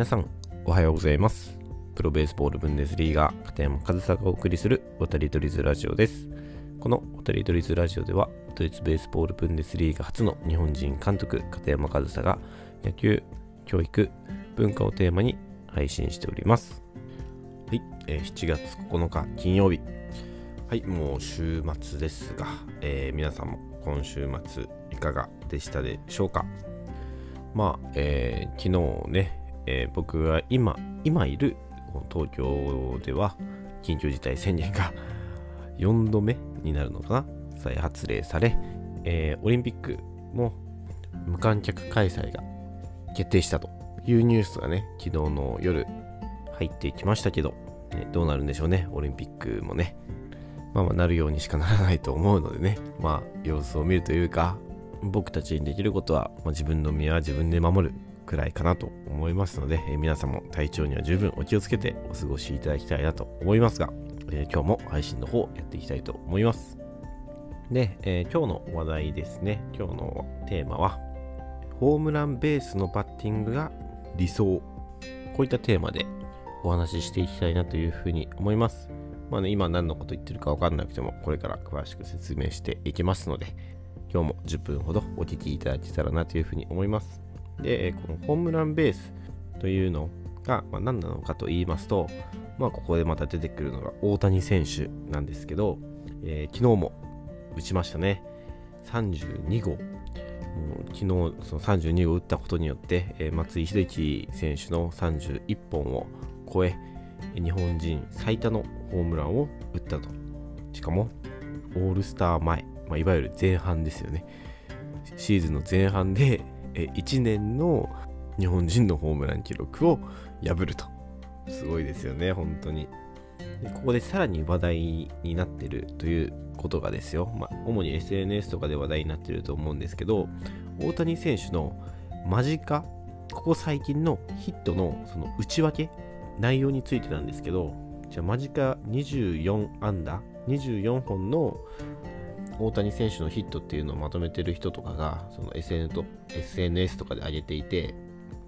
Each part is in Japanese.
皆さん、おはようございます。プロベースボールブンデスリーガ片山和沙がお送りする渡り鳥ズラジオです。この渡り鳥ズラジオでは、ドイツベースボールブンデスリーガ初の日本人監督、片山和沙が野球、教育、文化をテーマに配信しております。はい、えー7月9日金曜日。はい、もう週末ですが、えー皆さんも今週末いかがでしたでしょうか？まあ、えー昨日ね、えー僕が今、今いる東京では緊急事態宣言が 4度目になるのかな。再発令され、えーオリンピックも無観客開催が決定したというニュースがね、昨日の夜入ってきましたけど、ねどうなるんでしょうね、オリンピックもね。まあまあなるようにしかならないと思うのでね、まあ様子を見るというか、僕たちにできることは、まあ、自分の身は自分で守る。くらいかなと思いますので、えー皆さんも体調には十分お気をつけてお過ごしいただきたいなと思いますが、えー今日も配信の方やっていきたいと思います。で、えー今日の話題ですね、今日のテーマは、ホームランベースのバッティングが理想。こういったテーマでお話ししていきたいなというふうに思います。まあね、今何のこと言ってるか分かんなくても、これから詳しく説明していきますので、今日も10分ほどお聞きいただけたらなというふうに思います。で、このホームランベースというのが、まあ、何なのかと言いますと、まあ、ここでまた出てくるのが大谷選手なんですけど、えー昨日も打ちましたね。32号。昨日その32号打ったことによって、えー松井秀喜選手の31本を超え、日本人最多のホームランを打ったと。しかも、オールスター前、まあ、いわゆる前半ですよね。シーズンの前半で、1年の日本人のホームラン記録を破ると。すごいですよね、本当に。ここでさらに話題になってるということがですよ、まあ、主に SNS とかで話題になってると思うんですけど、大谷選手の間近、ここ最近のヒットのその内訳、内容についてなんですけど、じゃあ間近24安打、24本の大谷選手のヒットっていうのをまとめてる人とかが、その SN と SNS とかで上げていて、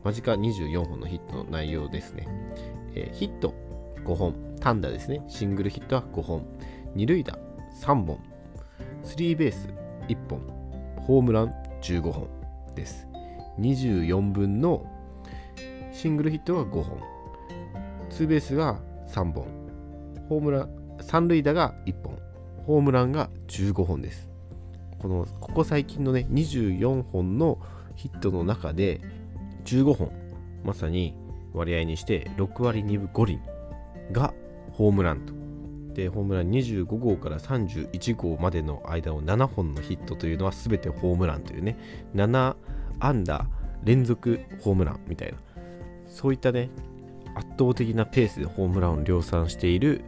間近24本のヒットの内容ですね。えーヒット5本、単打ですね。シングルヒットは5本、二塁打3本、スリーベース1本、ホームラン15本です。24分のシングルヒットが5本、ツーベースが3本、ホームラン、三塁打が1本、ホームランが15本です。この、ここ最近のね、24本のヒットの中で、15本、まさに割合にして6割2分5厘がホームランと。で、ホームラン25号から31号までの間を7本のヒットというのは全てホームランというね、7安打連続ホームランみたいな、そういったね、圧倒的なペースでホームランを量産している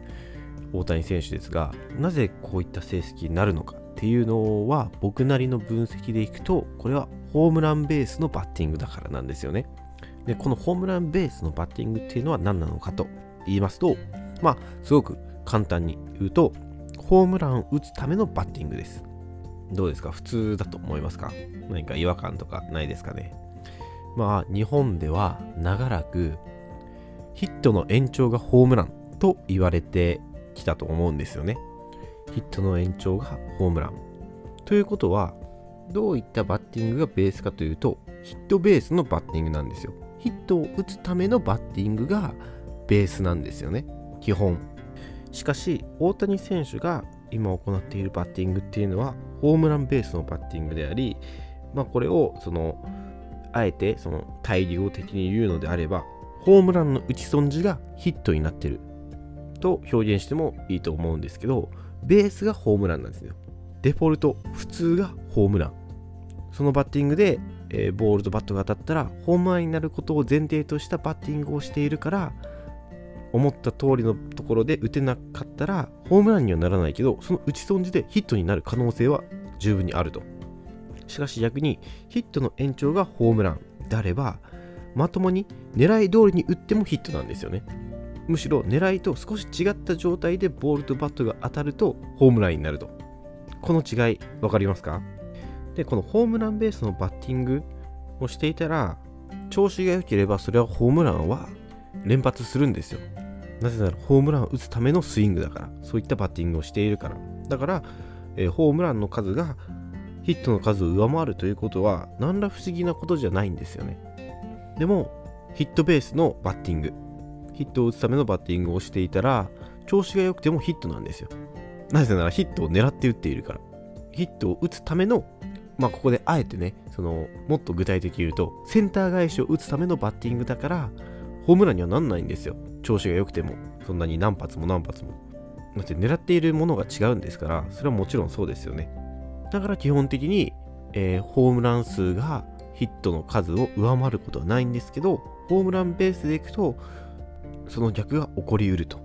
大谷選手ですが、なぜこういった成績になるのかっていうのは、僕なりの分析でいくと、これはホームランベースのバッティングだからなんですよね。で、このホームランベースのバッティングっていうのは何なのかと言いますと、まあ、すごく簡単に言うと、ホームランを打つためのバッティングです。どうですか？普通だと思いますか？何か違和感とかないですかね？まあ、日本では長らくヒットの延長がホームランと言われてきたと思うんですよね。ヒットの延長がホームラン。ということは、どういったバッティングがベースかというと、ヒットベースのバッティングなんですよ。ヒットを打つためのバッティングがベースなんですよね。基本。しかし、大谷選手が今行っているバッティングっていうのは、ホームランベースのバッティングであり、まあこれを、その、あえてその大義を的に言うのであれば、ホームランの打ち損じがヒットになってると表現してもいいと思うんですけど、ベースがホームランなんですよ。デフォルト、普通がホームラン。そのバッティングで、えーボールとバットが当たったら、ホームランになることを前提としたバッティングをしているから、思った通りのところで打てなかったら、ホームランにはならないけど、その打ち損じでヒットになる可能性は十分にあると。しかし逆に、ヒットの延長がホームランであれば、まともに狙い通りに打ってもヒットなんですよね。むしろ狙いと少し違った状態でボールとバットが当たるとホームランになると。この違い分かりますか？で、このホームランベースのバッティングをしていたら、調子が良ければそれはホームランは連発するんですよ。なぜならホームランを打つためのスイングだから。そういったバッティングをしているからだから、えー、ホームランの数がヒットの数を上回るということは何ら不思議なことじゃないんですよね。でもヒットベースのバッティング。ヒットを打つためのバッティングをしていたら調子が良くてもヒットなんですよ。なぜならヒットを狙って打っているから。ヒットを打つためのまあここであえてねそのもっと具体的に言うとセンター返しを打つためのバッティングだからホームランにはなんないんですよ。調子が良くても。そんなに何発も何発も。だって狙っているものが違うんですからそれはもちろんそうですよね。だから基本的に、えー、ホームラン数がヒットの数を上回ることはないんですけどホームランベースでいくとその逆が起こりうると。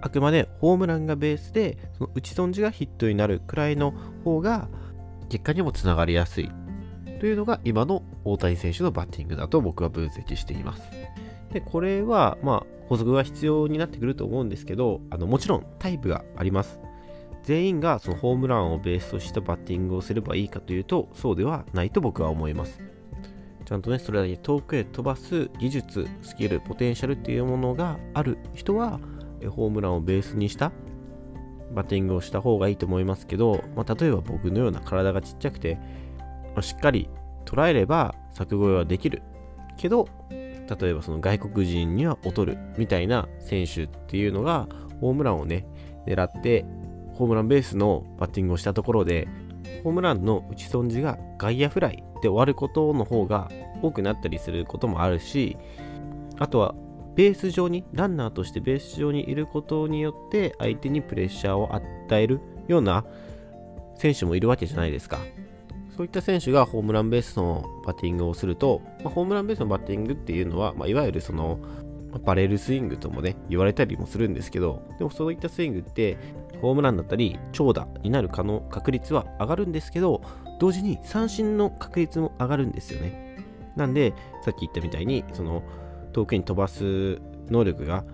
あくまでホームランがベースでその打ち損じがヒットになるくらいの方が結果にもつながりやすい。というのが今の大谷選手のバッティングだと僕は分析しています。でこれはまあ補足が必要になってくると思うんですけどあのもちろんタイプがあります。全員がそのホームランをベースとしたバッティングをすればいいかというとそうではないと僕は思います。ちゃんとねそれだけ遠くへ飛ばす技術スキルポテンシャルっていうものがある人はホームランをベースにしたバッティングをした方がいいと思いますけど、まあ、例えば僕のような体がちっちゃくて、まあ、しっかり捉えれば柵越えはできるけど例えばその外国人には劣るみたいな選手っていうのがホームランをね狙ってホームランベースのバッティングをしたところでホームランの打ち損じが外野フライで終わることの方が多くなったりすることもあるしあとはベース上にランナーとしてベース上にいることによって相手にプレッシャーを与えるような選手もいるわけじゃないですか。そういった選手がホームランベースのバッティングをすると、まあ、ホームランベースのバッティングっていうのは、まあ、いわゆるそのバレルスイングともね言われたりもするんですけどでもそういったスイングってホームランだったり長打になる可能確率は上がるんですけど同時に三振の確率も上がるんですよね。なんでさっき言ったみたいにその遠くに飛ばす能力が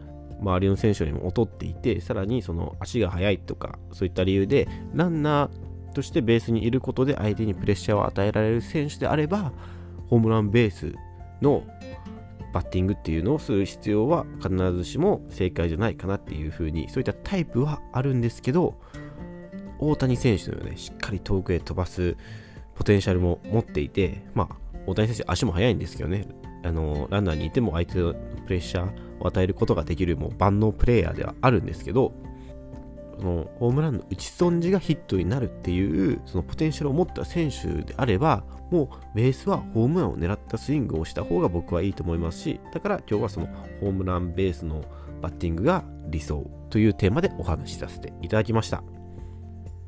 周りの選手よりも劣っていてさらにその足が速いとかそういった理由でランナーとしてベースにいることで相手にプレッシャーを与えられる選手であればホームランベースのバッティングっていうのをする必要は必ずしも正解じゃないかなっていうふうにそういったタイプはあるんですけど大谷選手のようねしっかり遠くへ飛ばすポテンシャルも持っていてまあ大谷選手足も速いんですけどね。あのランナーにいても相手のプレッシャーを与えることができるもう万能プレイヤーではあるんですけどのホームランの打ち損じがヒットになるっていうそのポテンシャルを持った選手であればもうベースはホームランを狙ったスイングをした方が僕はいいと思いますしだから今日はそのホームランベースのバッティングが理想というテーマでお話しさせていただきました、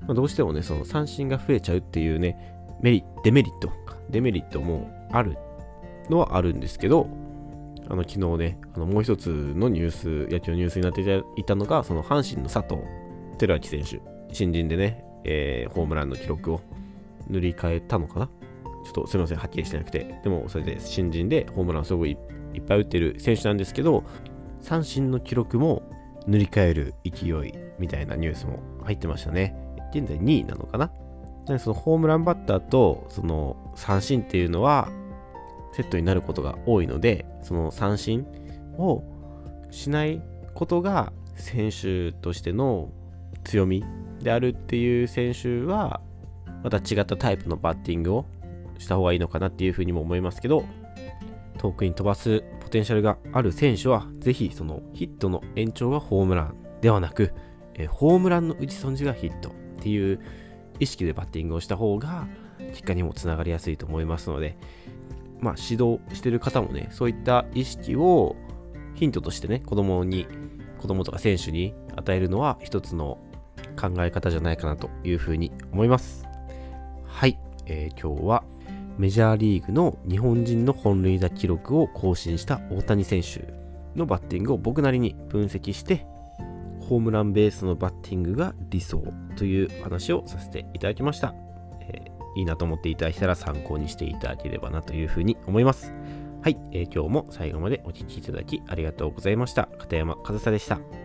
まあ、どうしてもねその三振が増えちゃうっていうねメリデメリットデメリットもあるのはあるんですけど、あの昨日ね、あのもう一つのニュース、野球のニュースになっていたのが、その阪神の佐藤。輝明選手、新人でね、えー、ホームランの記録を塗り替えたのかな？ちょっとすみません、はっきりしてなくて、でもそれで新人でホームランすごいいっぱい打ってる選手なんですけど、三振の記録も塗り替える勢いみたいなニュースも入ってましたね。現在2位なのかな？そのホームランバッターとその三振っていうのはセットになることが多いので、その三振をしないことが選手としての強みであるっていう選手は、また違ったタイプのバッティングをした方がいいのかなっていうふうにも思いますけど、遠くに飛ばすポテンシャルがある選手は、ぜひそのヒットの延長がホームランではなく、えホームランの打ち損じがヒットっていう意識でバッティングをした方が結果にもつながりやすいと思いますので、まあ、指導してる方もね、そういった意識をヒントとしてね、子供に、子供とか選手に与えるのは一つの考え方じゃないかなというふうに思います。はい、えー、今日はメジャーリーグの日本人の本塁打記録を更新した大谷選手のバッティングを僕なりに分析して、ホームランベースのバッティングが理想という話をさせていただきました。えーいいなと思っていただいたら参考にしていただければなというふうに思います。はい、えー、今日も最後までお聴きいただきありがとうございました。片山和沙でした。